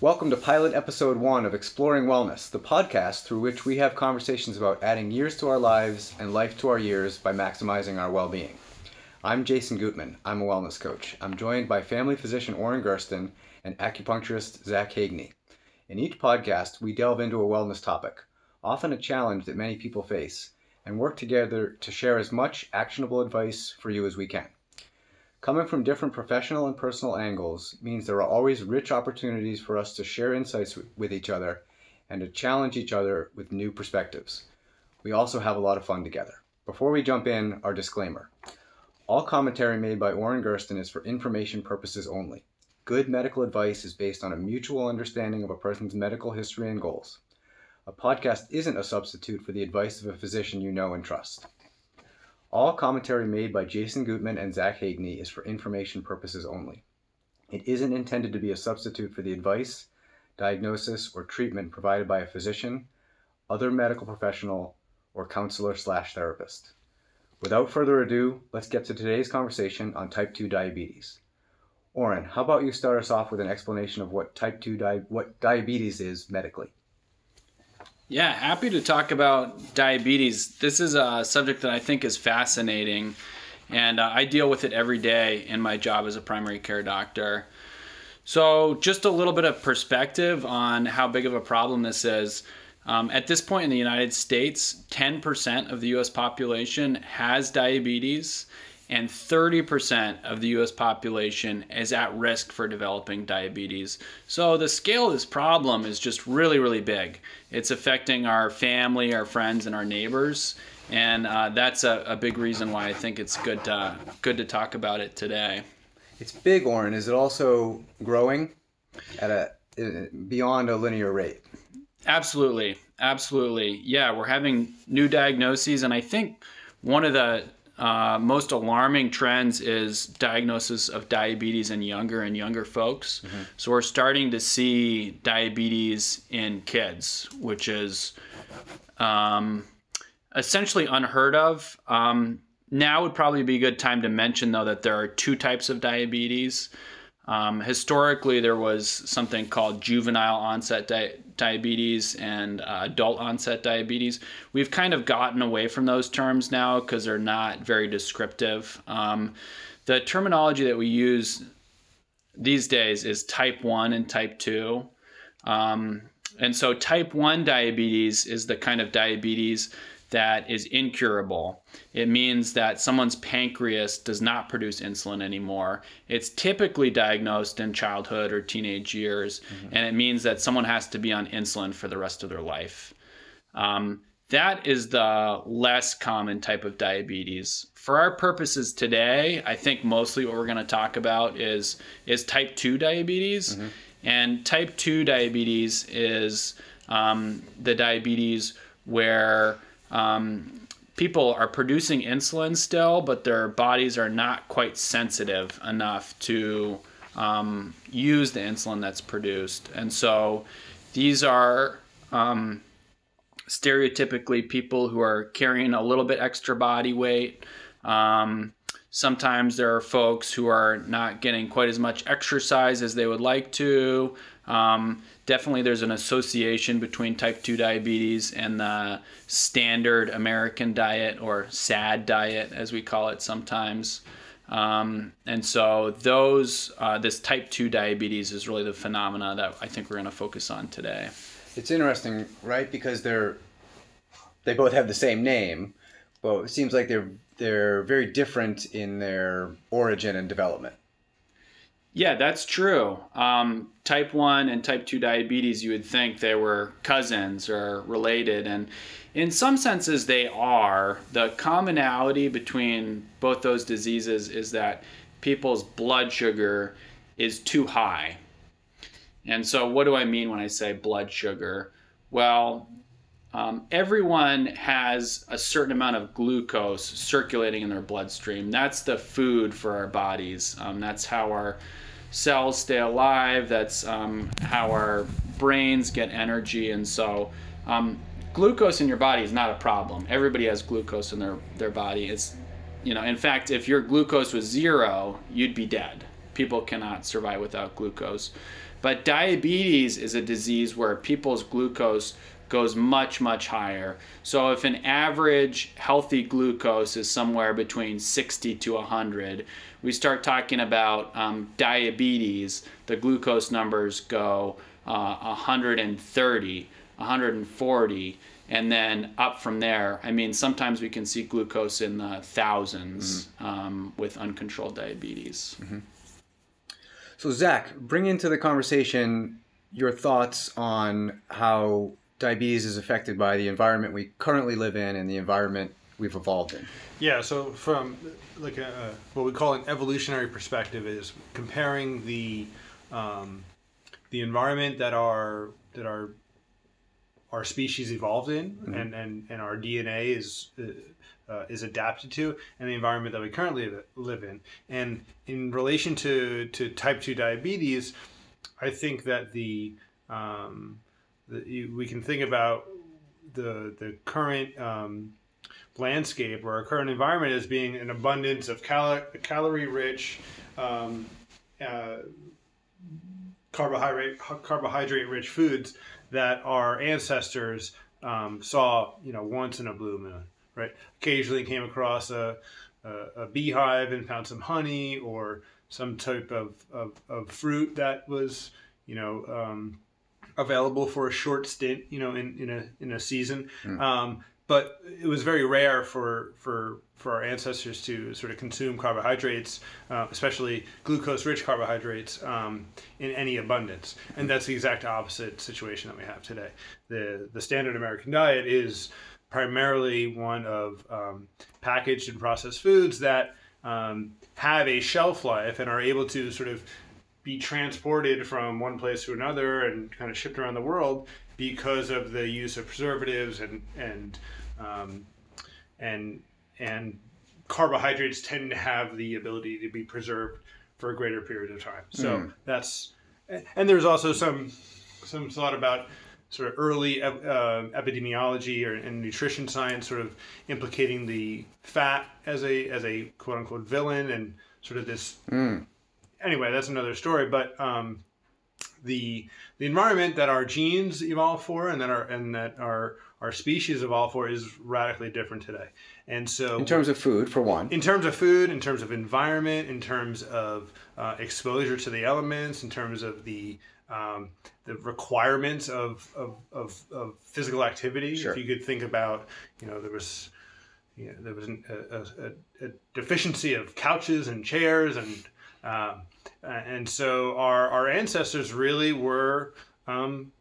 Welcome to pilot episode one of Exploring Wellness, the podcast through which we have conversations about adding years to our lives and life to our years by maximizing our well being. I'm Jason Gutman. I'm a wellness coach. I'm joined by family physician Oren Gersten and acupuncturist Zach Hagney. In each podcast, we delve into a wellness topic, often a challenge that many people face, and work together to share as much actionable advice for you as we can. Coming from different professional and personal angles means there are always rich opportunities for us to share insights with each other and to challenge each other with new perspectives. We also have a lot of fun together. Before we jump in, our disclaimer. All commentary made by Oren Gersten is for information purposes only. Good medical advice is based on a mutual understanding of a person's medical history and goals. A podcast isn't a substitute for the advice of a physician you know and trust. All commentary made by Jason Gutman and Zach Hagney is for information purposes only. It isn't intended to be a substitute for the advice, diagnosis, or treatment provided by a physician, other medical professional, or counselor slash therapist. Without further ado, let's get to today's conversation on type 2 diabetes. Oren, how about you start us off with an explanation of what type 2 di- what diabetes is medically? Yeah, happy to talk about diabetes. This is a subject that I think is fascinating, and uh, I deal with it every day in my job as a primary care doctor. So, just a little bit of perspective on how big of a problem this is. Um, at this point in the United States, 10% of the US population has diabetes, and 30% of the US population is at risk for developing diabetes. So the scale of this problem is just really, really big. It's affecting our family, our friends, and our neighbors. And uh, that's a, a, big reason why I think it's good to, good to talk about it today. It's big, Oren. Is it also growing at a beyond a linear rate? Absolutely. Absolutely. Yeah, we're having new diagnoses. And I think one of the uh, most alarming trends is diagnosis of diabetes in younger and younger folks. Mm-hmm. So we're starting to see diabetes in kids, which is um, essentially unheard of. Um, now would probably be a good time to mention, though, that there are two types of diabetes. Um, historically, there was something called juvenile onset di- diabetes and uh, adult onset diabetes. We've kind of gotten away from those terms now because they're not very descriptive. Um, the terminology that we use these days is type 1 and type 2. Um, and so, type 1 diabetes is the kind of diabetes that is incurable. It means that someone's pancreas does not produce insulin anymore. It's typically diagnosed in childhood or teenage years, mm-hmm. and it means that someone has to be on insulin for the rest of their life. Um, that is the less common type of diabetes. For our purposes today, I think mostly what we're going to talk about is is type 2 diabetes. Mm-hmm. And type 2 diabetes is um, the diabetes where um, people are producing insulin still, but their bodies are not quite sensitive enough to um, use the insulin that's produced. And so these are um, stereotypically people who are carrying a little bit extra body weight. Um, sometimes there are folks who are not getting quite as much exercise as they would like to. Um, definitely, there's an association between type 2 diabetes and the standard American diet or SAD diet, as we call it sometimes. Um, and so, those uh, this type 2 diabetes is really the phenomena that I think we're going to focus on today. It's interesting, right? Because they're they both have the same name, but it seems like they're they're very different in their origin and development. Yeah, that's true. Um, type 1 and type 2 diabetes, you would think they were cousins or related. And in some senses, they are. The commonality between both those diseases is that people's blood sugar is too high. And so, what do I mean when I say blood sugar? Well, um, everyone has a certain amount of glucose circulating in their bloodstream. That's the food for our bodies. Um, that's how our cells stay alive. That's um, how our brains get energy. And so, um, glucose in your body is not a problem. Everybody has glucose in their, their body. It's, you know, in fact, if your glucose was zero, you'd be dead. People cannot survive without glucose. But diabetes is a disease where people's glucose goes much, much higher. So if an average healthy glucose is somewhere between 60 to 100, we start talking about um, diabetes, the glucose numbers go uh, 130, 140 and then up from there. I mean, sometimes we can see glucose in the 1000s mm-hmm. um, with uncontrolled diabetes. Mm-hmm. So, Zach, bring into the conversation your thoughts on how diabetes is affected by the environment we currently live in and the environment we've evolved in. Yeah, so from like a, what we call an evolutionary perspective is comparing the um, the environment that our that our our species evolved in mm-hmm. and, and, and our DNA is uh, uh, is adapted to and the environment that we currently live in. And in relation to, to type 2 diabetes, I think that the, um, we can think about the, the current um, landscape or our current environment as being an abundance of cal- calorie rich, um, uh, carbohydrate carbohydrate rich foods that our ancestors um, saw, you know, once in a blue moon, right? Occasionally came across a, a, a beehive and found some honey or some type of, of, of fruit that was, you know, um, available for a short stint, you know, in, in a in a season. Mm. Um, but it was very rare for for for our ancestors to sort of consume carbohydrates, uh, especially glucose-rich carbohydrates, um, in any abundance. And that's the exact opposite situation that we have today. the The standard American diet is primarily one of um, packaged and processed foods that um, have a shelf life and are able to sort of be transported from one place to another and kind of shipped around the world because of the use of preservatives and and um, and and carbohydrates tend to have the ability to be preserved for a greater period of time. So mm. that's and there's also some some thought about sort of early uh, epidemiology or and nutrition science, sort of implicating the fat as a as a quote unquote villain and sort of this. Mm. Anyway, that's another story. But um, the the environment that our genes evolve for and that our and that our our species evolved for is radically different today. And so, in terms of food, for one, in terms of food, in terms of environment, in terms of uh, exposure to the elements, in terms of the um, the requirements of, of, of, of physical activity. Sure. If you could think about, you know, there was you know, there was an, a, a, a, deficiency of couches and chairs and um, and so our, our ancestors really were um,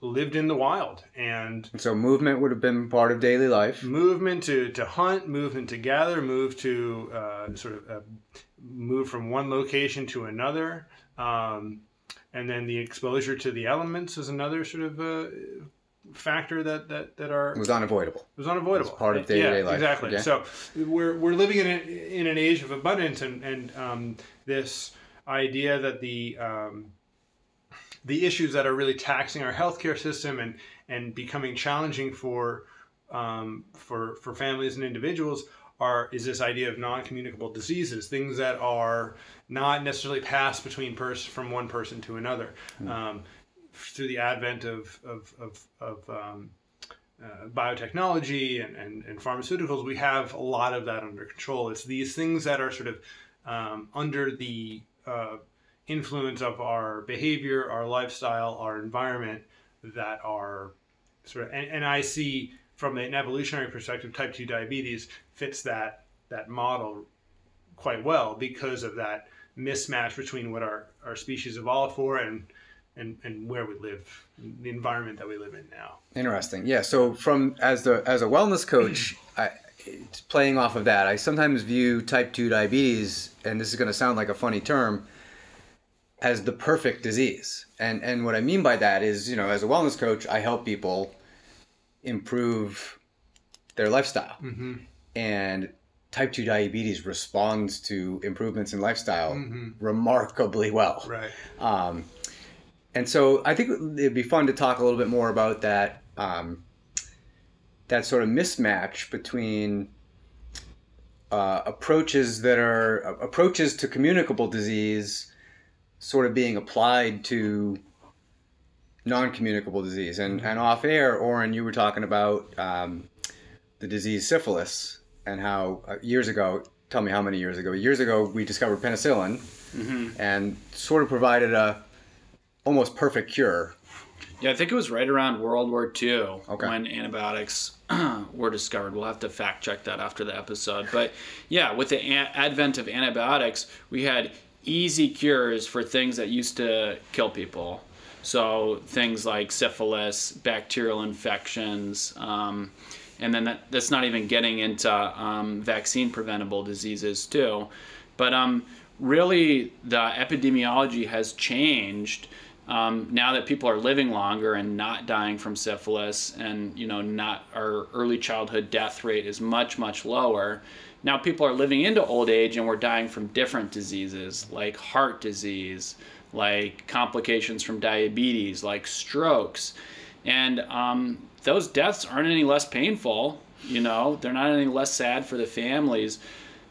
lived in the wild. And so movement would have been part of daily life. Movement to, to hunt movement to gather move to uh, sort of uh, move from one location to another. Um, and then the exposure to the elements is another sort of uh, factor that that that are it was unavoidable It was unavoidable it's part of day-to-day life exactly okay. so we're, we're living in, a, in an age of abundance and and um, this idea that the um, the issues that are really taxing our healthcare system and and becoming challenging for um, for for families and individuals are is this idea of non-communicable diseases, things that are not necessarily passed between person from one person to another. Mm. Um, through the advent of of of, of um, uh, biotechnology and, and, and, pharmaceuticals, we have a lot of that under control. It's these things that are sort of um, under the uh, influence of our behavior, our lifestyle, our environment that are sort of, and, and I see from an evolutionary perspective, type 2 diabetes fits that, that model quite well because of that mismatch between what our, our species evolved for and, and, and where we live, the environment that we live in now. Interesting. Yeah. So from, as the, as a wellness coach, I, playing off of that, I sometimes view type 2 diabetes, and this is going to sound like a funny term, as the perfect disease. And and what I mean by that is, you know, as a wellness coach, I help people improve their lifestyle. Mm-hmm. And type 2 diabetes responds to improvements in lifestyle mm-hmm. remarkably well. Right. Um, and so I think it'd be fun to talk a little bit more about that um, that sort of mismatch between uh, approaches that are uh, approaches to communicable disease sort of being applied to non-communicable disease. And and off air, Oren, you were talking about um, the disease syphilis and how uh, years ago. Tell me how many years ago? Years ago, we discovered penicillin, and sort of provided a almost perfect cure. Yeah, I think it was right around World War II Okay. when antibiotics were discovered. We'll have to fact check that after the episode. But yeah, with the a- advent of antibiotics, we had easy cures for things that used to kill people. So things like syphilis, bacterial infections, um, and then that, that's not even getting into um, vaccine preventable diseases too. But um, really, the epidemiology has changed um, now that people are living longer and not dying from syphilis, and you know, not our early childhood death rate is much much lower. Now people are living into old age and we're dying from different diseases like heart disease, like complications from diabetes, like strokes, and um, those deaths aren't any less painful. You know, they're not any less sad for the families.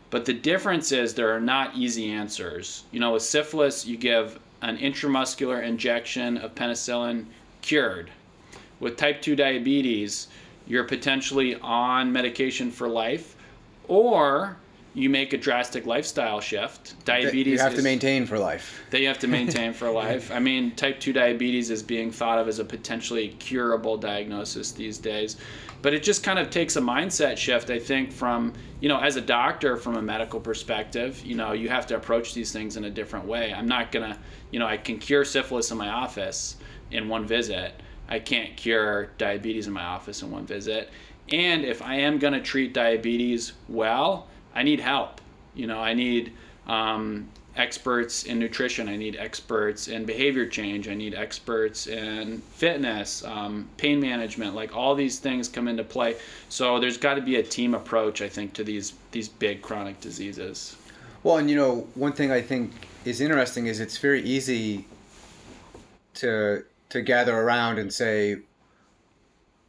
But the difference is there are not easy answers. You know, with syphilis, you give an intramuscular injection of penicillin, cured. With type 2 diabetes, you're potentially on medication for life, or you make a drastic lifestyle shift. that Diabetes you have to maintain for life. that you have to maintain for life. I mean, type 2 diabetes is being thought of as a potentially curable diagnosis these days. But it just kind of takes a mindset shift, I think, from, you know, as a doctor, from a medical perspective, you know, you have to approach these things in a different way. I'm not to, you know, I can cure syphilis in my office in one visit. I can't cure diabetes in my office in one visit. And if I am to treat diabetes well, I need help. You know, I need um, experts in nutrition. I need experts in behavior change. I need experts in fitness, um, pain management. Like all these things come into play. So there's got to be a team approach, I think, to these these big chronic diseases. Well, and you know, one thing I think is interesting is it's very easy to to gather around and say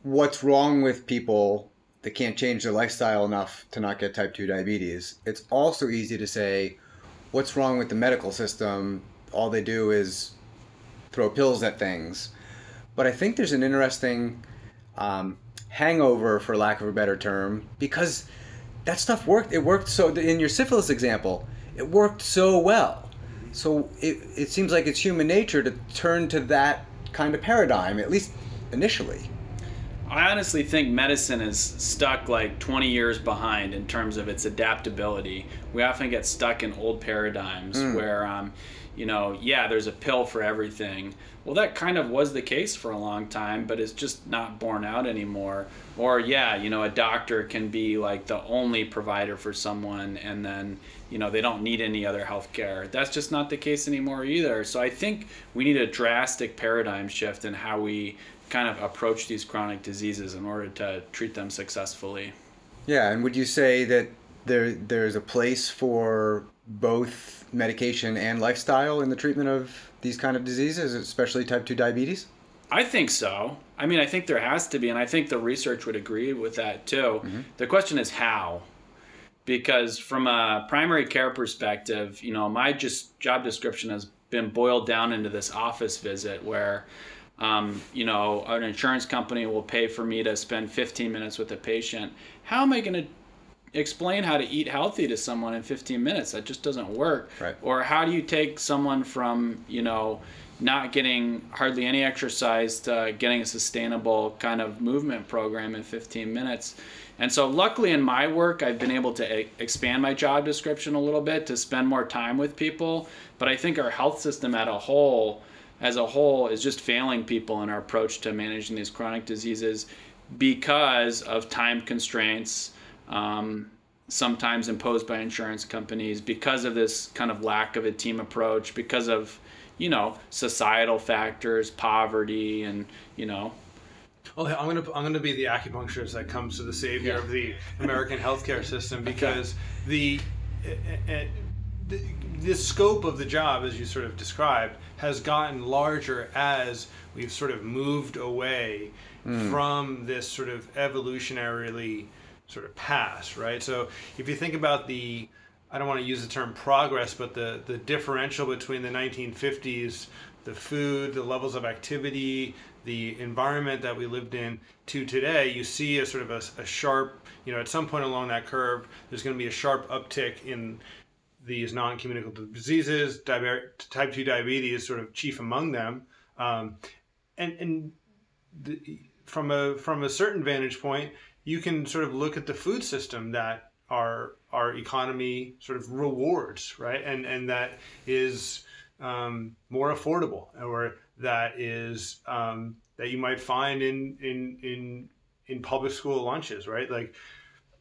what's wrong with people that can't change their lifestyle enough to not get type 2 diabetes. It's also easy to say what's wrong with the medical system? All they do is throw pills at things. But I think there's an interesting um, hangover, for lack of a better term, because that stuff worked. It worked so. In your syphilis example, it worked so well. So it, it seems like it's human nature to turn to that kind of paradigm, at least initially. I honestly think medicine is stuck like 20 years behind in terms of its adaptability. We often get stuck in old paradigms where, um, you know, yeah, there's a pill for everything. Well, that kind of was the case for a long time, but it's just not borne out anymore. Or, yeah, you know, a doctor can be like the only provider for someone and then, you know, they don't need any other health care. That's just not the case anymore either. So I think we need a drastic paradigm shift in how we kind of approach these chronic diseases in order to treat them successfully. Yeah, and would you say that there there's a place for both medication and lifestyle in the treatment of these kind of diseases, especially type 2 diabetes? I think so. I mean, I think there has to be, and I think the research would agree with that too. Mm-hmm. The question is how. Because from a primary care perspective, you know, my just job description has been boiled down into this office visit where, um, you know, an insurance company will pay for me to spend 15 minutes with a patient. How am I going to explain how to eat healthy to someone in 15 minutes. That just doesn't work. Right. Or how do you take someone from, you know, not getting hardly any exercise to getting a sustainable kind of movement program in 15 minutes? And so, luckily, in my work, I've been able to expand my job description a little bit to spend more time with people. But I think our health system at a whole, as a whole, is just failing people in our approach to managing these chronic diseases because of time constraints, um, sometimes imposed by insurance companies, because of this kind of lack of a team approach, because of you know societal factors, poverty, and you know Well, I'm gonna I'm gonna be the acupuncturist that comes to the savior Yeah. of the American healthcare system because the, uh, uh, the the scope of the job, as you sort of described, has gotten larger as we've sort of moved away hmm. from this sort of evolutionarily sort of past, right? So if you think about the I don't want to use the term progress, but the, the differential between the 1950s, the food, the levels of activity, the environment that we lived in to today, you see a sort of a, a sharp, you know, at some point along that curve, there's going to be a sharp uptick in these non-communicable diseases. type 2 diabetes sort of chief among them. Um, and and the, from a from a certain vantage point, you can sort of look at the food system that our our economy sort of rewards, right? And and that is um, more affordable, or that is um, that you might find in in in in public school lunches, right? Like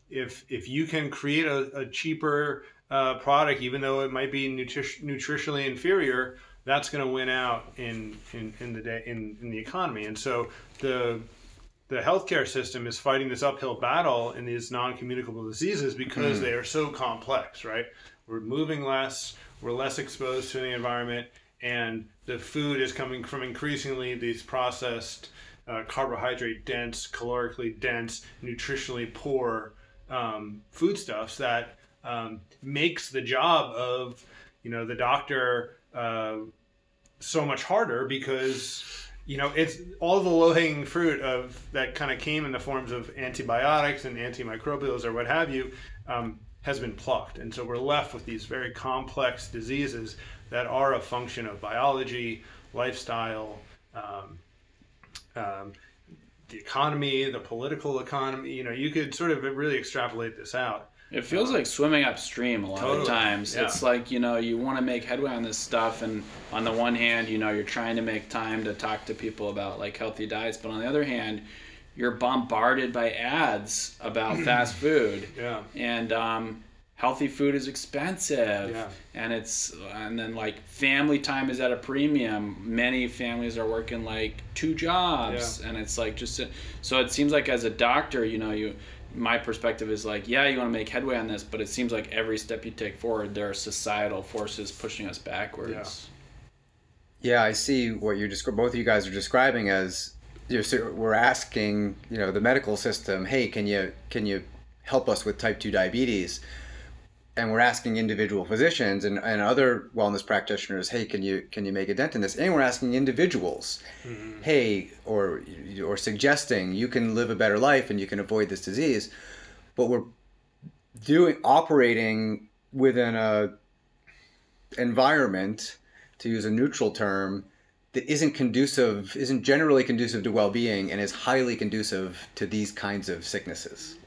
if if you can create a, a cheaper uh, product, even though it might be nutri- nutritionally inferior, that's going to win out in, in, in the day in, in the economy. And so the the healthcare system is fighting this uphill battle in these non-communicable diseases because mm. they are so complex, right? We're moving less, we're less exposed to the environment, and the food is coming from increasingly these processed, uh, carbohydrate dense, calorically dense, nutritionally poor um, foodstuffs that um, makes the job of you know the doctor uh, so much harder because you know it's all the low hanging fruit of that kind of came in the forms of antibiotics and antimicrobials or what have you um, has been plucked, and so we're left with these very complex diseases that are a function of biology, lifestyle. Um, um, the economy, the political economy, you know, you could sort of really extrapolate this out. It feels like swimming upstream a lot totally. of times. Yeah. It's like, you know, you want to make headway on this stuff and on the one hand, you know, you're trying to make time to talk to people about like healthy diets, but on the other hand, you're bombarded by ads about fast food. Yeah. And um, healthy food is expensive. Yeah. And it's and then like family time is at a premium. Many families are working like two jobs yeah. and it's like just so it seems like as a doctor, you know, you my perspective is like, yeah, you want to make headway on this, but it seems like every step you take forward, there are societal forces pushing us backwards. Yeah, yeah I see what you're. Both of you guys are describing as you know, we're asking, you know, the medical system, hey, can you can you help us with type two diabetes? And we're asking individual physicians and, and other wellness practitioners, hey, can you can you make a dent in this? And we're asking individuals, mm-hmm. hey, or or suggesting you can live a better life and you can avoid this disease, but we're doing operating within a environment, to use a neutral term, that isn't conducive, isn't generally conducive to well-being, and is highly conducive to these kinds of sicknesses.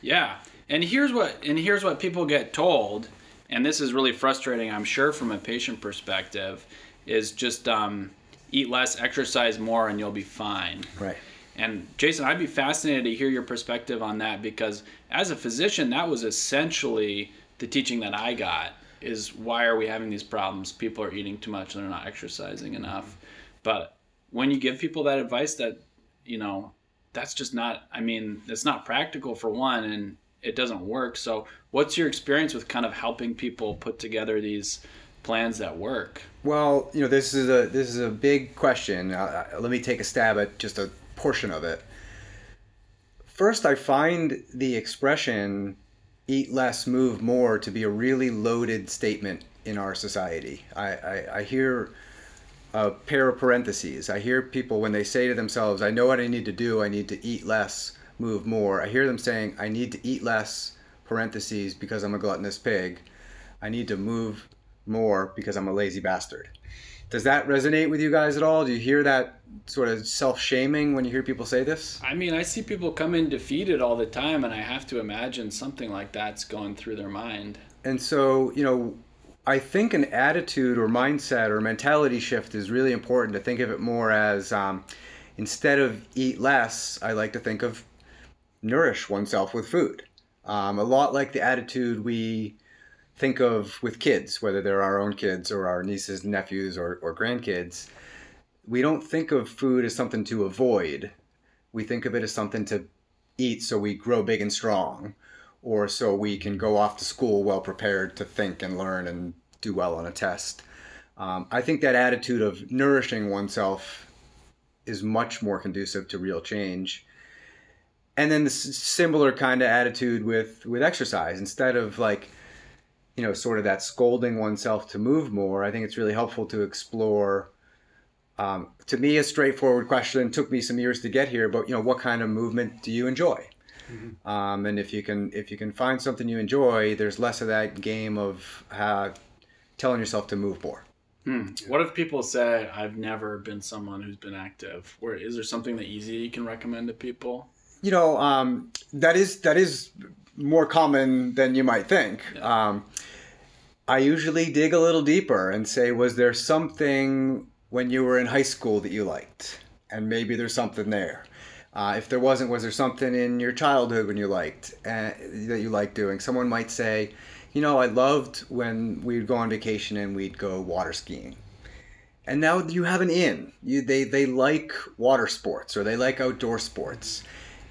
Yeah, and here's what and here's what people get told, and this is really frustrating, I'm sure, from a patient perspective, is just um, eat less, exercise more, and you'll be fine. Right. And Jason, I'd be fascinated to hear your perspective on that because as a physician, that was essentially the teaching that I got is why are we having these problems? People are eating too much and they're not exercising enough. But when you give people that advice that, you know, that's just not I mean, it's not practical for one and it doesn't work. So, what's your experience with kind of helping people put together these plans that work? Well, you know, this is a this is a big question. Uh, let me take a stab at just a portion of it. First, I find the expression "eat less, move more" to be a really loaded statement in our society. I, I, I hear a pair of parentheses. I hear people when they say to themselves, "I know what I need to do. I need to eat less." Move more. I hear them saying, I need to eat less, parentheses, because I'm a gluttonous pig. I need to move more because I'm a lazy bastard. Does that resonate with you guys at all? Do you hear that sort of self shaming when you hear people say this? I mean, I see people come in defeated all the time, and I have to imagine something like that's going through their mind. And so, you know, I think an attitude or mindset or mentality shift is really important to think of it more as um, instead of eat less, I like to think of nourish oneself with food. Um, a lot like the attitude we think of with kids, whether they're our own kids or our nieces, nephews, or, or grandkids. We don't think of food as something to avoid. We think of it as something to eat so we grow big and strong, or so we can go off to school well prepared to think and learn and do well on a test. Um, I think that attitude of nourishing oneself is much more conducive to real change and then the similar kind of attitude with with exercise instead of like you know, sort of that scolding oneself to move more, I think it's really helpful to explore. Um, to me, a straightforward question took me some years to get here, but you know, what kind of movement do you enjoy? Mm-hmm. Um, and if you can, if you can find something you enjoy, there's less of that game of uh, telling yourself to move more. Hmm. What if people say, "I've never been someone who's been active"? Or is there something that easy you can recommend to people? You know, um, that is that is more common than you might think. Yeah. Um, I usually dig a little deeper and say, was there something when you were in high school that you liked? And maybe there's something there. Uh, if there wasn't, was there something in your childhood when you liked uh, that you liked doing? Someone might say, you know, I loved when we'd go on vacation and we'd go water skiing. And now you have an in. You, they, they like water sports or they like outdoor sports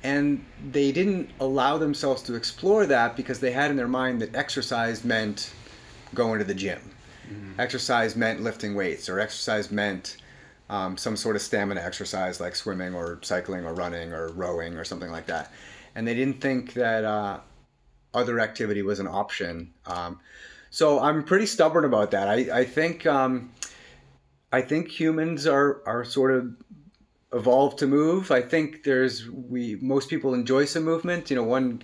and they didn't allow themselves to explore that because they had in their mind that exercise meant going to the gym. Mm-hmm. Exercise meant lifting weights, or exercise meant um, some sort of stamina exercise like swimming or cycling or running or rowing or something like that. And they didn't think that uh, other activity was an option. Um, so I'm pretty stubborn about that. I, I think um, I think humans are are sort of evolved to move. I think there's we most people enjoy some movement. You know, one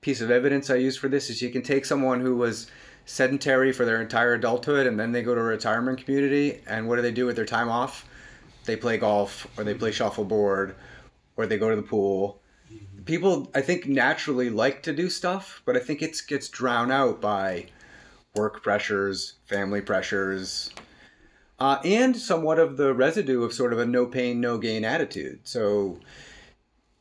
piece of evidence I use for this is you can take someone who was sedentary for their entire adulthood and then they go to a retirement community and what do they do with their time off? They play golf or they play shuffleboard or they go to the pool. People I think naturally like to do stuff, but I think it gets drowned out by work pressures, family pressures, uh, and somewhat of the residue of sort of a no pain, no gain attitude. So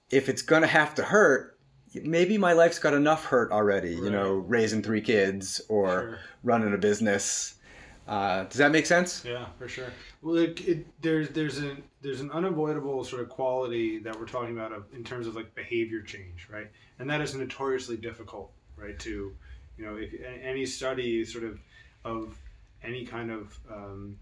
if it's going to have to hurt, maybe my life's got enough hurt already, right. you know, raising three kids or sure. running a business. Uh, does that make sense? Yeah, for sure. Well, it, it, there's there's an there's an unavoidable sort of quality that we're talking about of, in terms of like behavior change, right? And that is notoriously difficult, right? To you know, if any study sort of of any kind of um,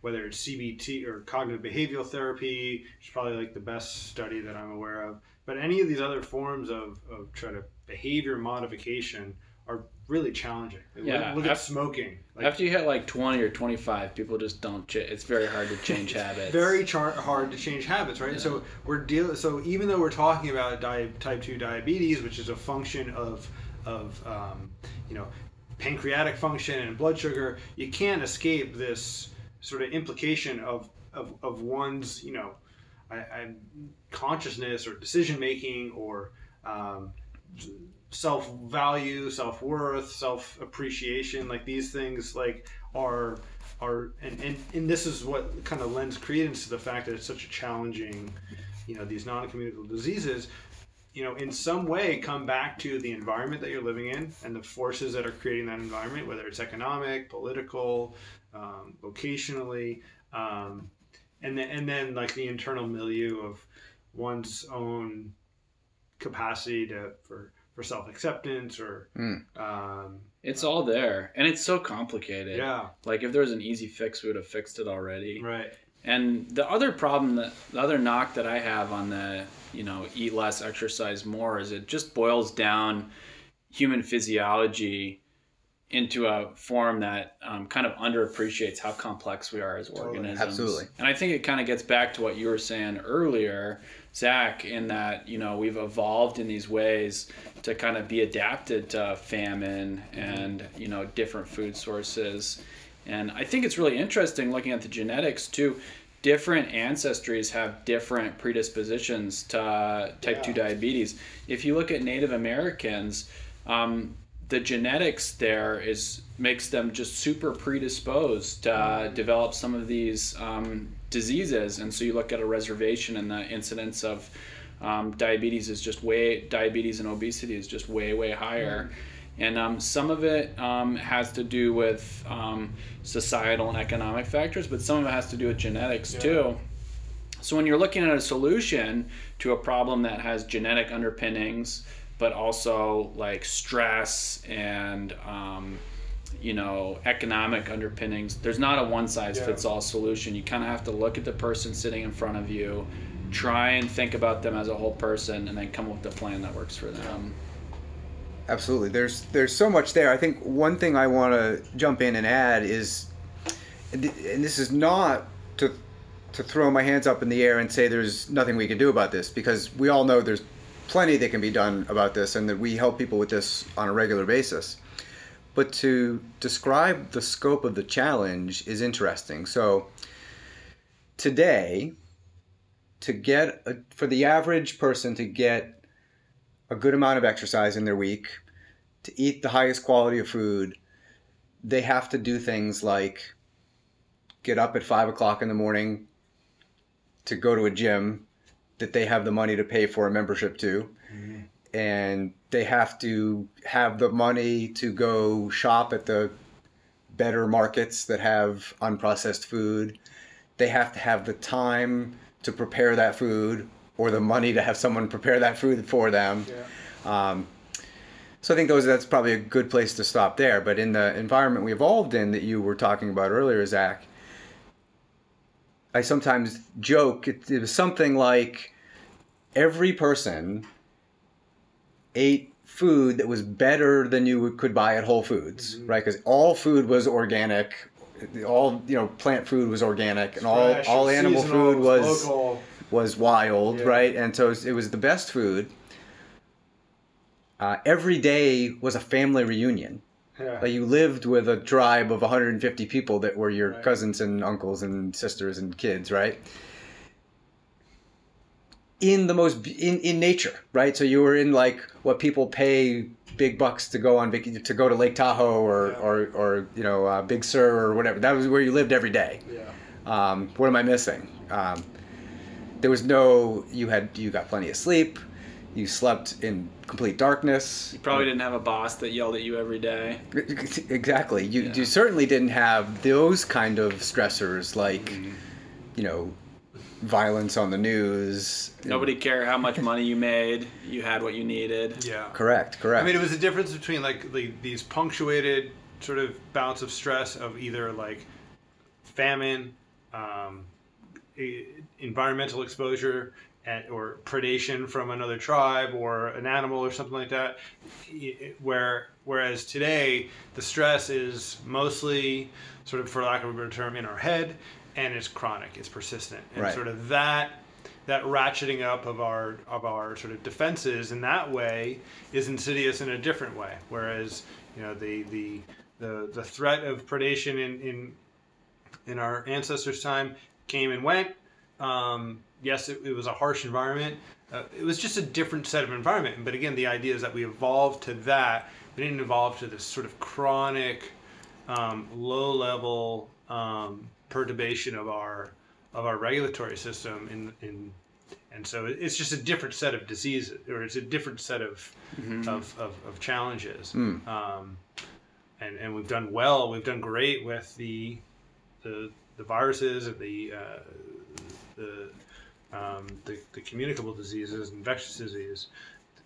whether it's CBT or cognitive behavioral therapy, which is probably like the best study that I'm aware of. But any of these other forms of, of try to behavior modification are really challenging. Yeah, look, look at smoking. Like, after you hit like 20 or 25, people just don't. Ch- it's very hard to change habits. very char- hard to change habits, right? Yeah. So we're dealing. So even though we're talking about di- type 2 diabetes, which is a function of of um, you know pancreatic function and blood sugar, you can't escape this sort of implication of of, of one's you know I, I, consciousness or decision making or um, self value, self worth, self appreciation. Like these things like are are and, and and this is what kind of lends credence to the fact that it's such a challenging you know these non-communicable diseases you know, in some way come back to the environment that you're living in and the forces that are creating that environment, whether it's economic, political, um, vocationally, um, and then and then like the internal milieu of one's own capacity to for for self acceptance or. Mm. Um, it's all there, and it's so complicated. Yeah. Like if there was an easy fix, we would have fixed it already. Right. And the other problem that the other knock that I have on the you know eat less, exercise more is it just boils down human physiology into a form that um, kind of underappreciates how complex we are as organisms. Absolutely. And I think it kind of gets back to what you were saying earlier, Zach, in that, you know, we've evolved in these ways to kind of be adapted to famine and, you know, different food sources. And I think it's really interesting looking at the genetics too. Different ancestries have different predispositions to type yeah. 2 diabetes. If you look at Native Americans, um, the genetics there is makes them just super predisposed to uh, develop some of these um, diseases. And so you look at a reservation, and the incidence of um, diabetes is just way diabetes and obesity is just way way higher. Mm. And um, some of it um, has to do with um, societal and economic factors, but some of it has to do with genetics yeah. too. So when you're looking at a solution to a problem that has genetic underpinnings, but also like stress and um, you know economic underpinnings there's not a one size fits all solution you kind of have to look at the person sitting in front of you try and think about them as a whole person and then come up with a plan that works for them absolutely. There's there's so much there. I think one thing I want to jump in and add is, and this is not to to throw my hands up in the air and say there's nothing we can do about this because we all know there's plenty that can be done about this and that we help people with this on a regular basis. But to describe the scope of the challenge is interesting. So today, to get a, for the average person to get a good amount of exercise in their week, to eat the highest quality of food, they have to do things like get up at five o'clock in the morning to go to a gym that they have the money to pay for a membership to. Mm-hmm. And they have to have the money to go shop at the better markets that have unprocessed food. They have to have the time to prepare that food or the money to have someone prepare that food for them. Yeah. Um, so I think those that's probably a good place to stop there. But in the environment we evolved in that you were talking about earlier, Zach, I sometimes joke it, it was something like every person ate food that was better than you could buy at Whole Foods, mm-hmm. right? Because all food was organic, all you know, plant food was organic, and Fresh, all all animal food was local. was wild, yeah. right? And so it was the best food uh, every day was a family reunion. Yeah. Like you lived with a tribe of 150 people that were your right. cousins and uncles and sisters and kids, right? In the most in, in nature, right? So you were in like what people pay big bucks to go on to go to Lake Tahoe or yeah. or, or you know uh, Big Sur or whatever. That was where you lived every day. Yeah. Um, what am I missing? Um, there was no you had you got plenty of sleep you slept in complete darkness. You probably didn't have a boss that yelled at you every day. Exactly. You yeah. you certainly didn't have those kind of stressors like, mm-hmm. you know, violence on the news. Nobody cared how much money you made. You had what you needed. Yeah. Correct. Correct. I mean, it was a difference between like, like these punctuated sort of bouts of stress of either like famine, um, environmental exposure, at, or predation from another tribe or an animal or something like that. Where whereas today the stress is mostly sort of, for lack of a better term, in our head, and it's chronic, it's persistent, and right. sort of that that ratcheting up of our of our sort of defenses in that way is insidious in a different way. Whereas you know the the the, the threat of predation in, in in our ancestors' time came and went. Um, yes, it, it, was a harsh environment. Uh, it was just a different set of environment. But again, the idea is that we evolved to that. We didn't evolve to this sort of chronic, um, low level um, perturbation of our of our regulatory system in, in and so it's just a different set of diseases or it's a different set of mm-hmm. of, of, of, challenges mm. um, and and we've done well we've done great with the the, the viruses and the uh, the um, the, the communicable diseases, infectious disease,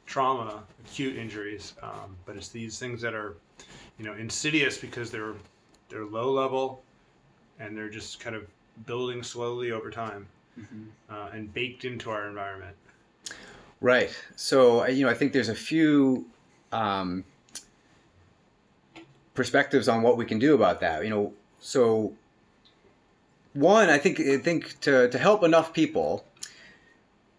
trauma, acute injuries. Um, but it's these things that are, you know, insidious because they're they're low level, and they're just kind of building slowly over time, mm-hmm. uh, and baked into our environment. Right. So you know, I think there's a few. Um, perspectives on what we can do about that. You know, so one, I think I think to to help enough people,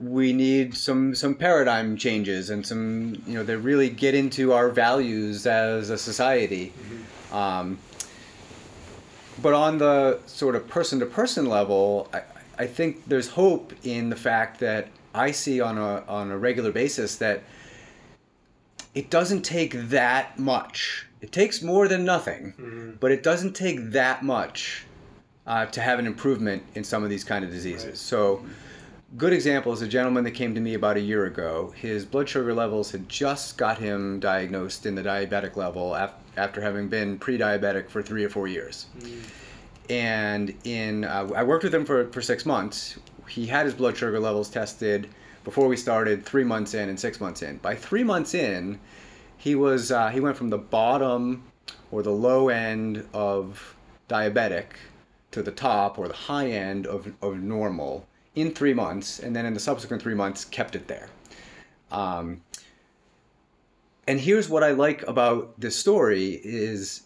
we need some some paradigm changes and some you know that really get into our values as a society. Mm-hmm. Um, but on the sort of person to person level, I, I think there's hope in the fact that I see on a on a regular basis that it doesn't take that much. It takes more than nothing, mm-hmm. but it doesn't take that much uh, to have an improvement in some of these kind of diseases. Right. So. Mm-hmm good example is a gentleman that came to me about a year ago. His blood sugar levels had just got him diagnosed in the diabetic level af- after having been pre-diabetic for three or four years. Mm. And in uh, I worked with him for, for six months. He had his blood sugar levels tested before we started, three months in and six months in. By three months in, he was uh, he went from the bottom or the low end of diabetic to the top or the high end of, of normal in three months, and then in the subsequent three months kept it there. Um, and here's what I like about this story is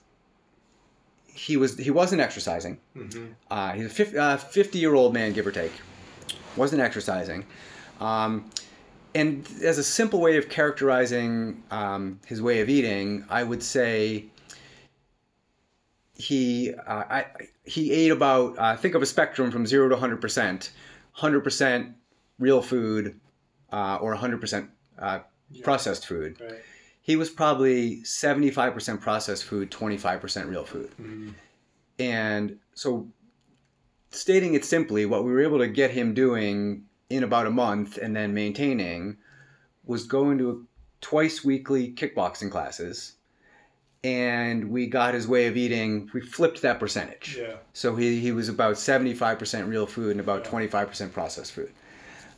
he was he wasn't exercising. Mm-hmm. Uh, he's a fifty uh, year old man, give or take. Wasn't exercising. Um, and as a simple way of characterizing um, his way of eating, I would say he uh, I, he ate about uh, think of a spectrum from zero to hundred percent, hundred percent real food, uh, or hundred percent uh, processed food. Right. He was probably seventy five percent processed food, twenty five percent real food. Mhm. And so, stating it simply, what we were able to get him doing in about a month and then maintaining was going to twice weekly kickboxing classes. And we got his way of eating, we flipped that percentage. Yeah. So he, he was about 75% real food and about Yeah. 25% processed food.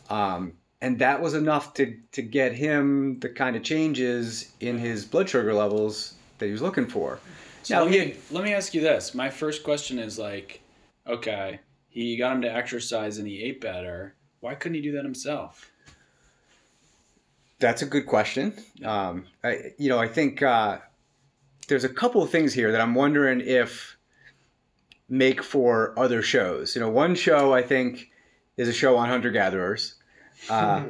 Um, and that was enough to, to get him the kind of changes in his blood sugar levels that he was looking for. So Now, let, he me, had- let me ask you this. My first question is like, okay, he got him to exercise and he ate better. Why couldn't he do that himself? That's a good question. Um, I, you know, I think uh, there's a couple of things here that I'm wondering if make for other shows. You know, one show I think is a show on hunter gatherers. Uh,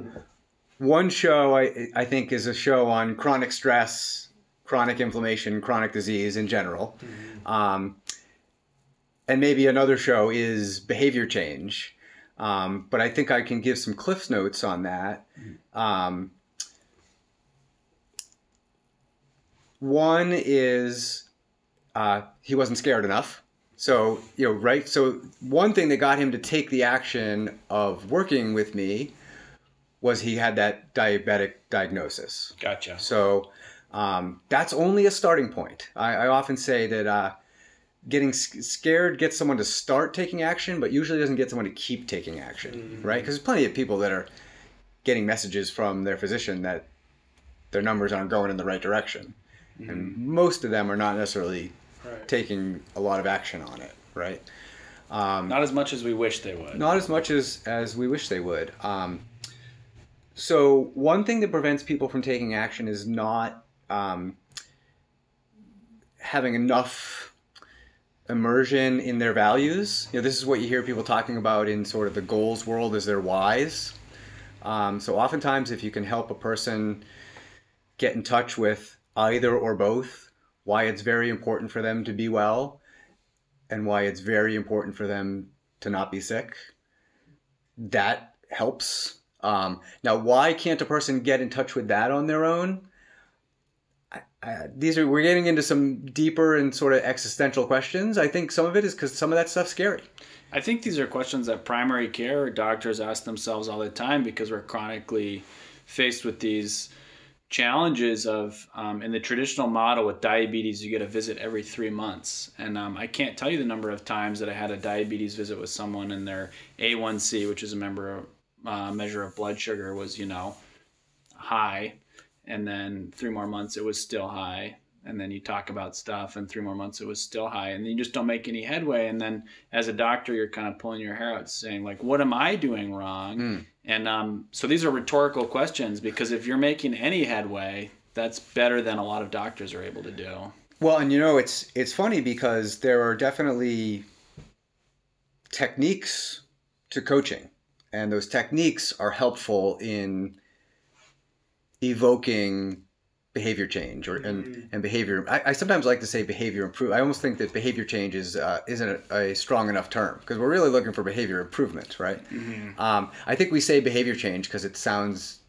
one show I, I think is a show on chronic stress, chronic inflammation, chronic disease in general. Um, and maybe another show is behavior change. Um, but I think I can give some cliff notes on that. Um, one is uh, he wasn't scared enough. So, you know, right? So, one thing that got him to take the action of working with me was he had that diabetic diagnosis. Gotcha. So, um, that's only a starting point. I, I often say that uh, getting s- scared gets someone to start taking action, but usually doesn't get someone to keep taking action, right? Because there's plenty of people that are getting messages from their physician that their numbers aren't going in the right direction. And most of them are not necessarily Right. taking a lot of action on it, right? Um, Not as much as we wish they would. not as much as as we wish they would. Um, so one thing that prevents people from taking action is not um, having enough immersion in their values. You know, this is what you hear people talking about in sort of the goals world as their whys. Um, so oftentimes, if you can help a person get in touch with either or both, why it's very important for them to be well, and why it's very important for them to not be sick, that helps. Um, now, why can't a person get in touch with that on their own? I, I, these are we're getting into some deeper and sort of existential questions. I think some of it is because some of that stuff's scary. I think these are questions that primary care doctors ask themselves all the time because we're chronically faced with these challenges of um, in the traditional model with diabetes you get a visit every three months. And um, i can't tell you the number of times that i had a diabetes visit with someone and their a1c which is a member uh, measure of blood sugar was you know high. And then three more months it was still high. And then you talk about stuff and three more months it was still high. And you just don't make any headway. And then as a doctor you're kind of pulling your hair out saying like what am i doing wrong? Mm. And um, so these are rhetorical questions because if you're making any headway that's better than a lot of doctors are able to do. Well, and you know, it's it's funny because there are definitely techniques to coaching, and those techniques are helpful in evoking behavior change or and, and behavior. I, I sometimes like to say behavior improve. I almost think that behavior change is uh, isn't a, a strong enough term because we're really looking for behavior improvement, right? Um, I think we say behavior change because it sounds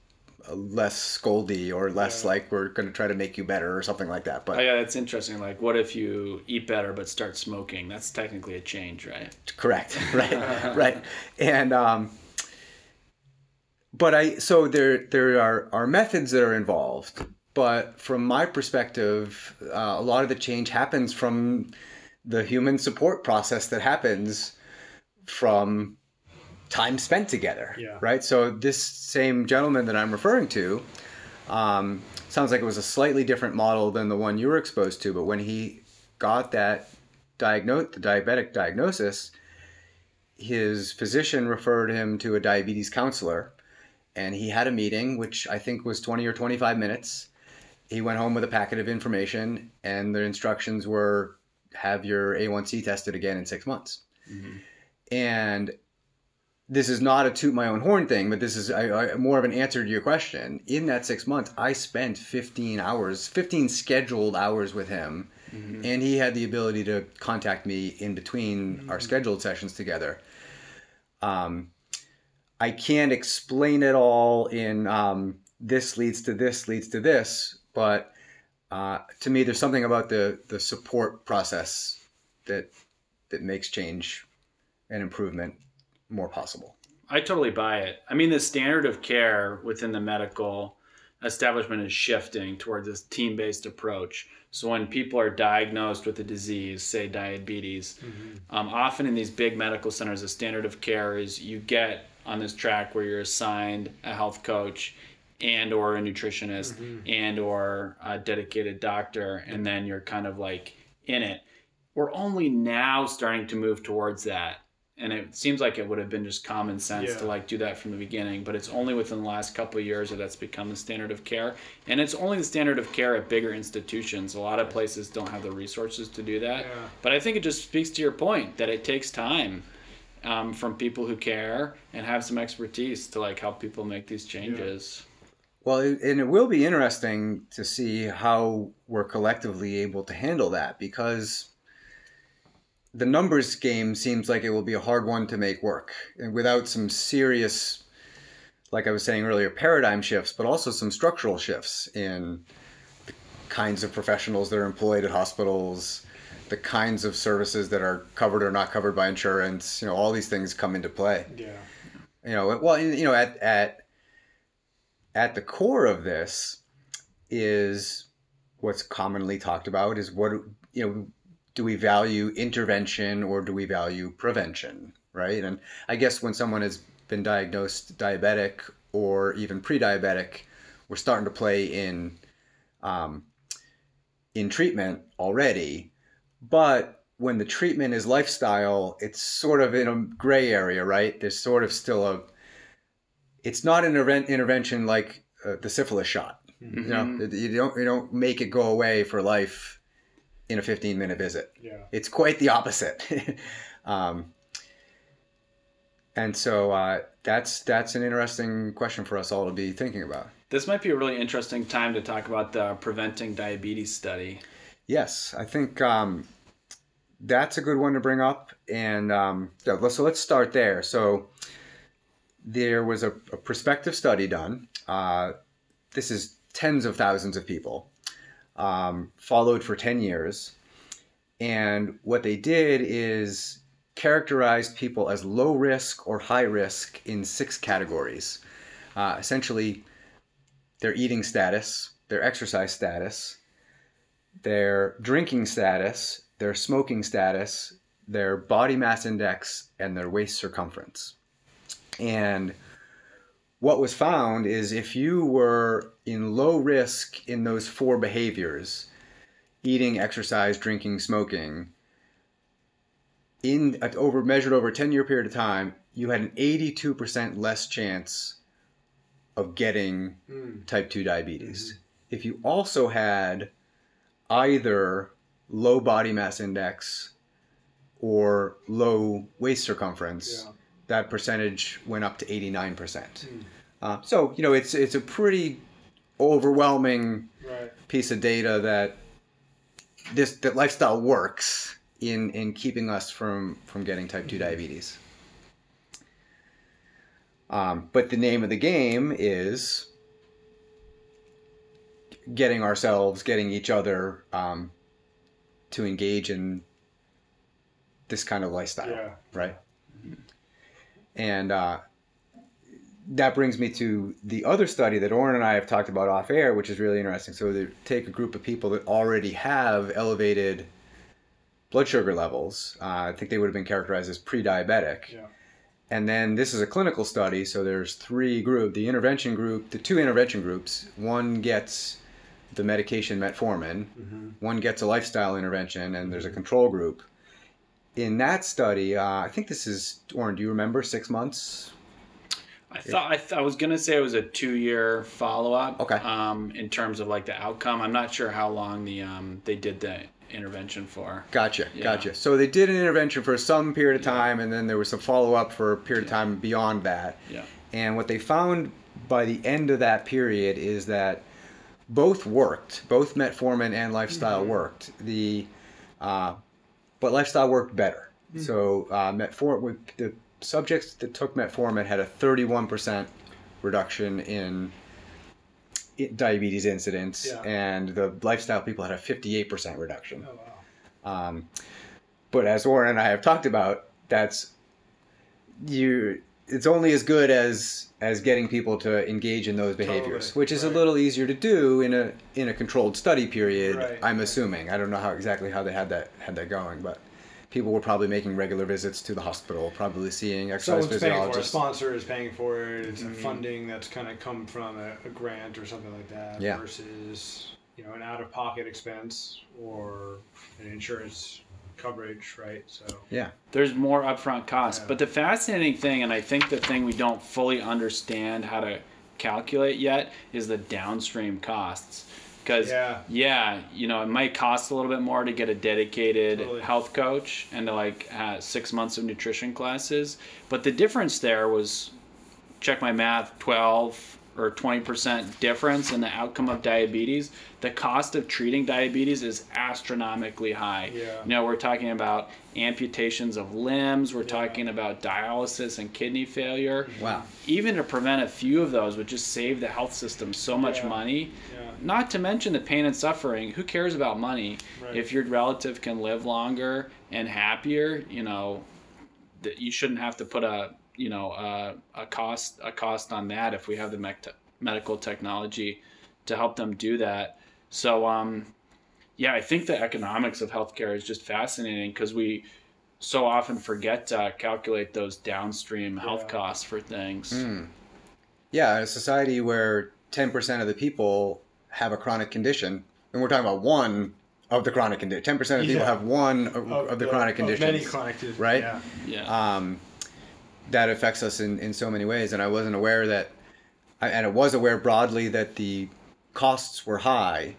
uh, less scoldy or less Yeah. like we're going to try to make you better or something like that. But oh yeah that's interesting like what if you eat better but start smoking that's technically a change right Correct. Right. right. And um, but I so there there are are methods that are involved, but from my perspective, uh, a lot of the change happens from the human support process that happens from time spent together. Yeah. Right. So this same gentleman that I'm referring to. Um, sounds like it was a slightly different model than the one you were exposed to, but when he got that diagnose the diabetic diagnosis, his physician referred him to a diabetes counselor and he had a meeting which i think was 20 or 25 minutes he went home with a packet of information, and the instructions were have your A1C tested again in six months. And this is not a toot my own horn thing, but this is I, I, more of an answer to your question. In that six months, I spent 15 hours, 15 scheduled hours with him, and he had the ability to contact me in between our scheduled sessions together. Um, I can't explain it all in um, this leads to this leads to this, but uh, to me, there's something about the the support process that that makes change and improvement more possible. I totally buy it. I mean, the standard of care within the medical establishment is shifting towards this team based approach. So, when people are diagnosed with a disease, say diabetes, um, often in these big medical centers, the standard of care is you get on this track where you're assigned a health coach and or a nutritionist and or a dedicated doctor and then you're kind of like in it. We're only now starting to move towards that. And it seems like it would have been just common sense to like do that from the beginning but it's only within the last couple of years that that's become the standard of care. And it's only the standard of care at bigger institutions. A lot of places don't have the resources to do that. Yeah. but i think it just speaks to your point that it takes time um, from people who care and have some expertise to like help people make these changes Well, and it will be interesting to see how we're collectively able to handle that because the numbers game seems like it will be a hard one to make work and without some serious like I was saying earlier paradigm shifts but also some structural shifts in the kinds of professionals that are employed at hospitals the kinds of services that are covered or not covered by insurance you know all these things come into play Yeah. you know well you know at at at the core of this is what's commonly talked about is what you know do we value intervention or do we value prevention right? And i guess when someone has been diagnosed diabetic or even pre-diabetic we're starting to play in um, in treatment already. But when the treatment is lifestyle it's sort of in a gray area right? There's sort of still a it's not an interven- intervention like uh, the syphilis shot you know you don't you don't make it go away for life in a 15 minute visit Yeah. it's quite the opposite um, and so uh, that's that's an interesting question for us all to be thinking about This might be a really interesting time to talk about the preventing diabetes study. Yes, I think um, that's a good one to bring up. And um, so let's- so let's start there. So there was a, a prospective study done. Uh, this is tens of thousands of people, um, followed for 10 years. And what they did is characterized people as low risk or high risk in six categories. Uh, essentially, their eating status, their exercise status, their drinking status, their smoking status, their body mass index, and their waist circumference. And what was found is if you were in low risk in those four behaviors eating, exercise, drinking, smoking in over measured over a 10 year period of time, you had an 82% less chance of getting hmm. type 2 diabetes. Mm-hmm. If you also had either low body mass index or low waist circumference, Yeah. That percentage went up to 89%. Uh, so, you know, it's, it's a pretty overwhelming Right. piece of data that this that lifestyle works in in keeping us from from getting type 2 diabetes. Um, but the name of the game is getting ourselves, getting each other um, to engage in this kind of lifestyle, Yeah. right? And uh, that brings me to the other study that Oren and I have talked about off air, which is really interesting. So they take a group of people that already have elevated blood sugar levels. Uh, I think they would have been characterized as pre-diabetic. Yeah. And then this is a clinical study, so there's three group. The intervention group, the two intervention groups. One gets the medication metformin. One gets a lifestyle intervention, and there's a control group. In that study, uh, I think this is Oren. Do you remember six months? I thought I, th- I was gonna say it was a two-year follow-up. Okay. Um, in terms of like the outcome, I'm not sure how long the um they did the intervention for. Gotcha, Yeah. gotcha. So they did an intervention for some period of time, and then there was some follow up for a period of time beyond that. Yeah. And what they found by the end of that period is that both worked, both metformin and lifestyle worked. The uh, but lifestyle worked better. So uh, metformin, the subjects that took metformin had a 31% reduction in diabetes incidence, Yeah. and the lifestyle people had a 58% reduction. Oh wow. Um, but as Oren and I have talked about, that's you. It's only as good as as getting people to engage in those behaviors, Totally, which is right. a little easier to do in a in a controlled study period. Right, I'm assuming. I don't know how exactly how they had that had that going, but people were probably making regular visits to the hospital, probably seeing exercise Someone's paying for it. A sponsor is paying for it. It's a mm-hmm. funding that's kind of come from a, a grant or something like that. Yeah. Versus you know an out-of-pocket expense or an insurance coverage, right? So Yeah. There's more upfront costs, Yeah. but the fascinating thing, and I think the thing we don't fully understand how to calculate yet, is the downstream costs. Because Yeah. yeah, you know, it might cost a little bit more to get a dedicated Totally. health coach and to like uh, six months of nutrition classes, but the difference there was check my math 12 or 20% difference in the outcome of diabetes the cost of treating diabetes is astronomically high Yeah. you know we're talking about amputations of limbs we're talking about dialysis and kidney failure Wow. even to prevent a few of those would just save the health system so much Yeah. money yeah. not to mention the pain and suffering who cares about money Right. if your relative can live longer and happier you know that you shouldn't have to put a you know a, a cost a cost on that if we have the mec- medical technology to help them do that so um yeah i think the economics of healthcare is just fascinating because we so often forget to calculate those downstream health Yeah. costs for things Yeah, in a society where 10% of the people have a chronic condition, and we're talking about one of the chronic condition. 10% of people Yeah. have one of, of the chronic of conditions. Many chronic conditions. right? Yeah. yeah um, that affects us in, in so many ways. And I wasn't aware that, and I was aware broadly that the costs were high,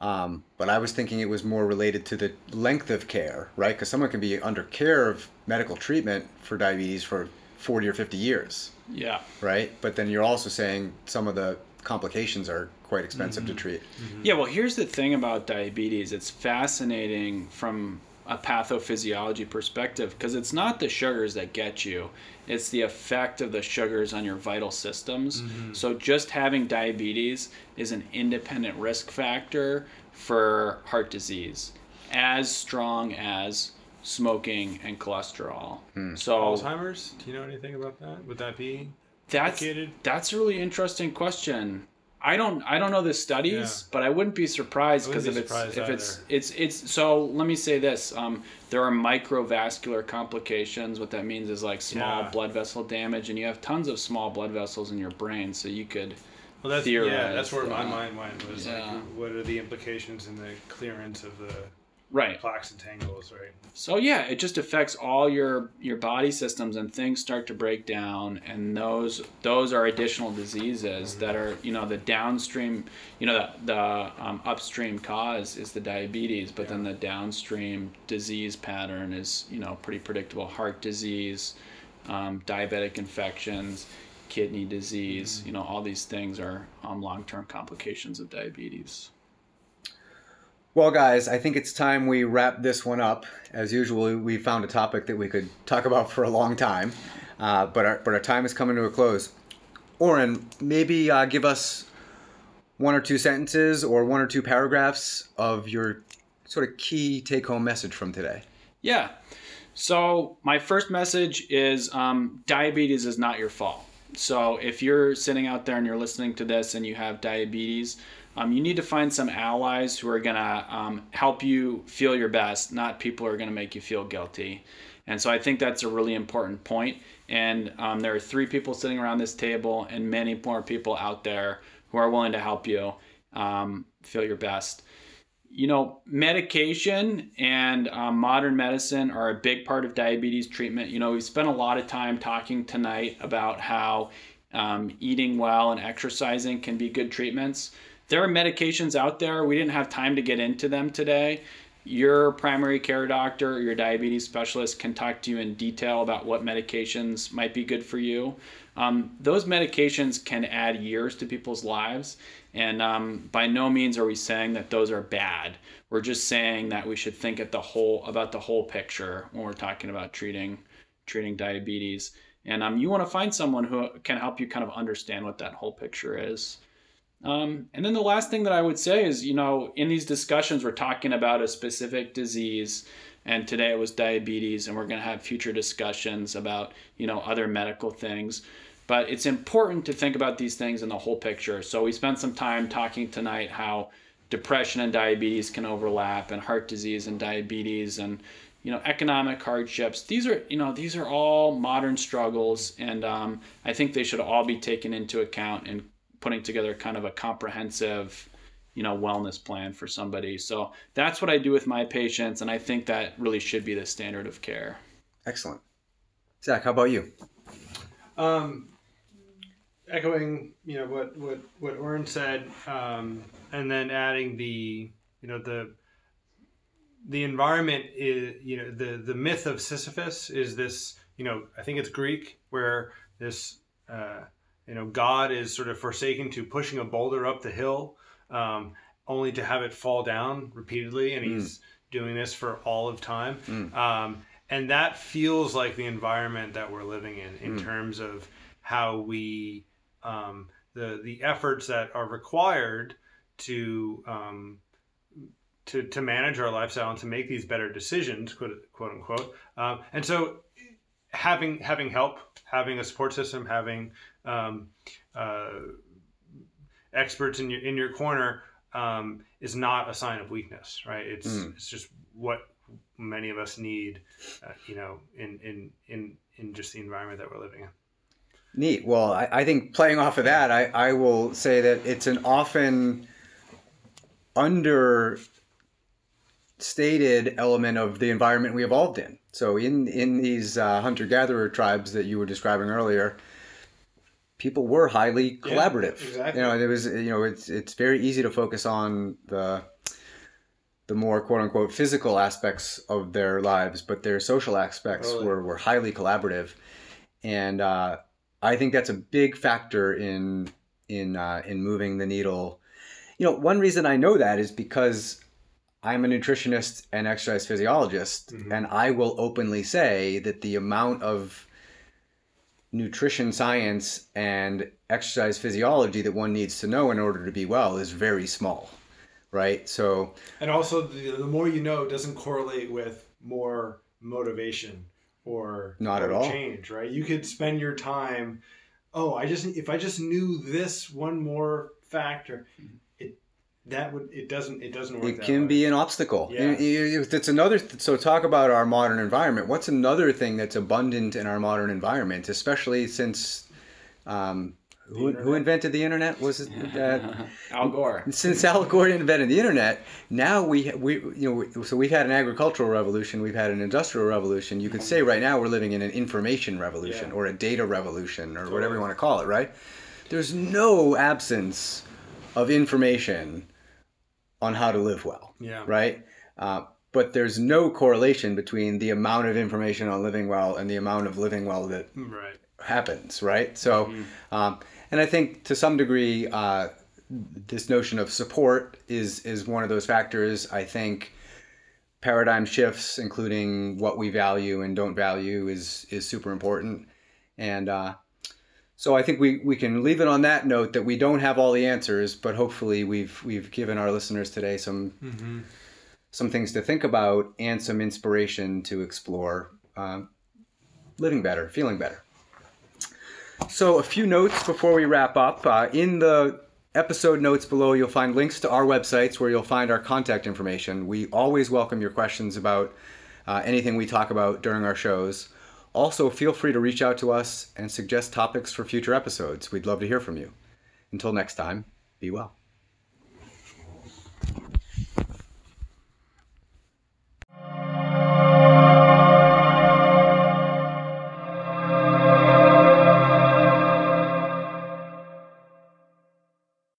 um, but I was thinking it was more related to the length of care, right? Because someone can be under care of medical treatment for diabetes for 40 or 50 years, yeah right? But then you're also saying some of the complications are quite expensive Mm-hmm. to treat. Yeah, well, here's the thing about diabetes. It's fascinating from a pathophysiology perspective because it's not the sugars that get you, it's the effect of the sugars on your vital systems. Mm-hmm. So, just having diabetes is an independent risk factor for heart disease, as strong as smoking and cholesterol. Hmm. So, Alzheimer's. Do you know anything about that? Would that be? that's that's a really interesting question. I don't I don't know the studies, Yeah. but I wouldn't be surprised because be if it's if it's either. it's it's so let me say this. Um, there are microvascular complications. What that means is like small Yeah. blood vessel damage, and you have tons of small blood vessels in your brain, so you could Well, that's theorize yeah. That's where my mind went. Was Yeah. like, what are the implications in the clearance of the right. plaques and tangles, right? So yeah, it just affects all your your body systems, and things start to break down, and those those are additional diseases that are you know the downstream, you know the the um, upstream cause is the diabetes, but then the downstream disease pattern is you know pretty predictable: heart disease, um, diabetic infections, kidney disease. You know all these things are um, long term complications of diabetes. Well, guys, I think it's time we wrap this one up. As usual, we found a topic that we could talk about for a long time, uh, but our but our time is coming to a close. Oren, maybe uh, give us one or two sentences or one or two paragraphs of your sort of key take-home message from today. Yeah. So my first message is um, diabetes is not your fault. So if you're sitting out there and you're listening to this and you have diabetes, um, you need to find some allies who are gonna um, help you feel your best, not people who are gonna make you feel guilty. And so I think that's a really important point. And um, there are three people sitting around this table, and many more people out there who are willing to help you um, feel your best you know, medication and um, modern medicine are a big part of diabetes treatment. You know, we spent a lot of time talking tonight about how um, eating well and exercising can be good treatments. There are medications out there. We didn't have time to get into them today. Your primary care doctor or your diabetes specialist can talk to you in detail about what medications might be good for you. Um, those medications can add years to people's lives, and um, by no means are we saying that those are bad. We're just saying that we should think at the whole about the whole picture when we're talking about treating treating diabetes. And um, you want to find someone who can help you kind of understand what that whole picture is. Um, and then the last thing that I would say is, you know, in these discussions, we're talking about a specific disease, and today it was diabetes, and we're going to have future discussions about, you know, other medical things. But it's important to think about these things in the whole picture. So we spent some time talking tonight how depression and diabetes can overlap, and heart disease and diabetes, and you know economic hardships these are you know these are all modern struggles and um, i think they should all be taken into account in putting together kind of a comprehensive you know wellness plan for somebody. So that's what i do with my patients and i think that really should be the standard of care. Excellent. Zach how about you? Um, echoing you know what what what Oren said um, and then adding the you know the the environment is you know the the myth of Sisyphus is this you know I think it's Greek where this uh, you know God is sort of forsaken to pushing a boulder up the hill um, only to have it fall down repeatedly and he's mm. doing this for all of time mm. um, and that feels like the environment that we're living in in mm. terms of how we um, the the efforts that are required to um, to, to manage our lifestyle and to make these better decisions, quote, quote unquote. Um, and so having having help, having a support system, having um, uh, experts in your in your corner um, is not a sign of weakness, right? It's mm. it's just what many of us need, uh, you know, in in in in just the environment that we're living in. Neat. Well, I, I think playing off of that, I, I will say that it's an often under stated element of the environment we evolved in. So in in these uh, hunter gatherer tribes that you were describing earlier, people were highly collaborative. Yeah, exactly. You know, it was you know it's it's very easy to focus on the the more quote unquote physical aspects of their lives, but their social aspects totally. were were highly collaborative, and uh, I think that's a big factor in in uh, in moving the needle. You know, one reason I know that is because I'm a nutritionist and exercise physiologist, mm-hmm. and I will openly say that the amount of nutrition science and exercise physiology that one needs to know in order to be well is very small, right? So, and also the, the more you know doesn't correlate with more motivation or not or at all change, right? You could spend your time. Oh, I just if I just knew this one more factor, that would it doesn't it doesn't work. It can way. be an obstacle. Yeah. It's another. So talk about our modern environment. What's another thing that's abundant in our modern environment, especially since. Um, who, who, invented the internet? Was it uh, Al Gore? Since Al Gore invented the internet, now we we you know so we've had an agricultural revolution, we've had an industrial revolution. You could say right now we're living in an information revolution yeah. or a data revolution or totally. whatever you want to call it. Right? There's no absence of information on how to live well. Yeah. Right. Uh, but there's no correlation between the amount of information on living well and the amount of living well that right. happens. Right. So, mm-hmm. um, and I think to some degree, uh, this notion of support is is one of those factors. I think paradigm shifts, including what we value and don't value, is is super important. And uh, so I think we, we can leave it on that note that we don't have all the answers, but hopefully we've we've given our listeners today some mm-hmm. some things to think about and some inspiration to explore um, living better, feeling better. So a few notes before we wrap up. Uh, in the episode notes below, you'll find links to our websites where you'll find our contact information. We always welcome your questions about uh, anything we talk about during our shows. Also, feel free to reach out to us and suggest topics for future episodes. We'd love to hear from you. Until next time, be well.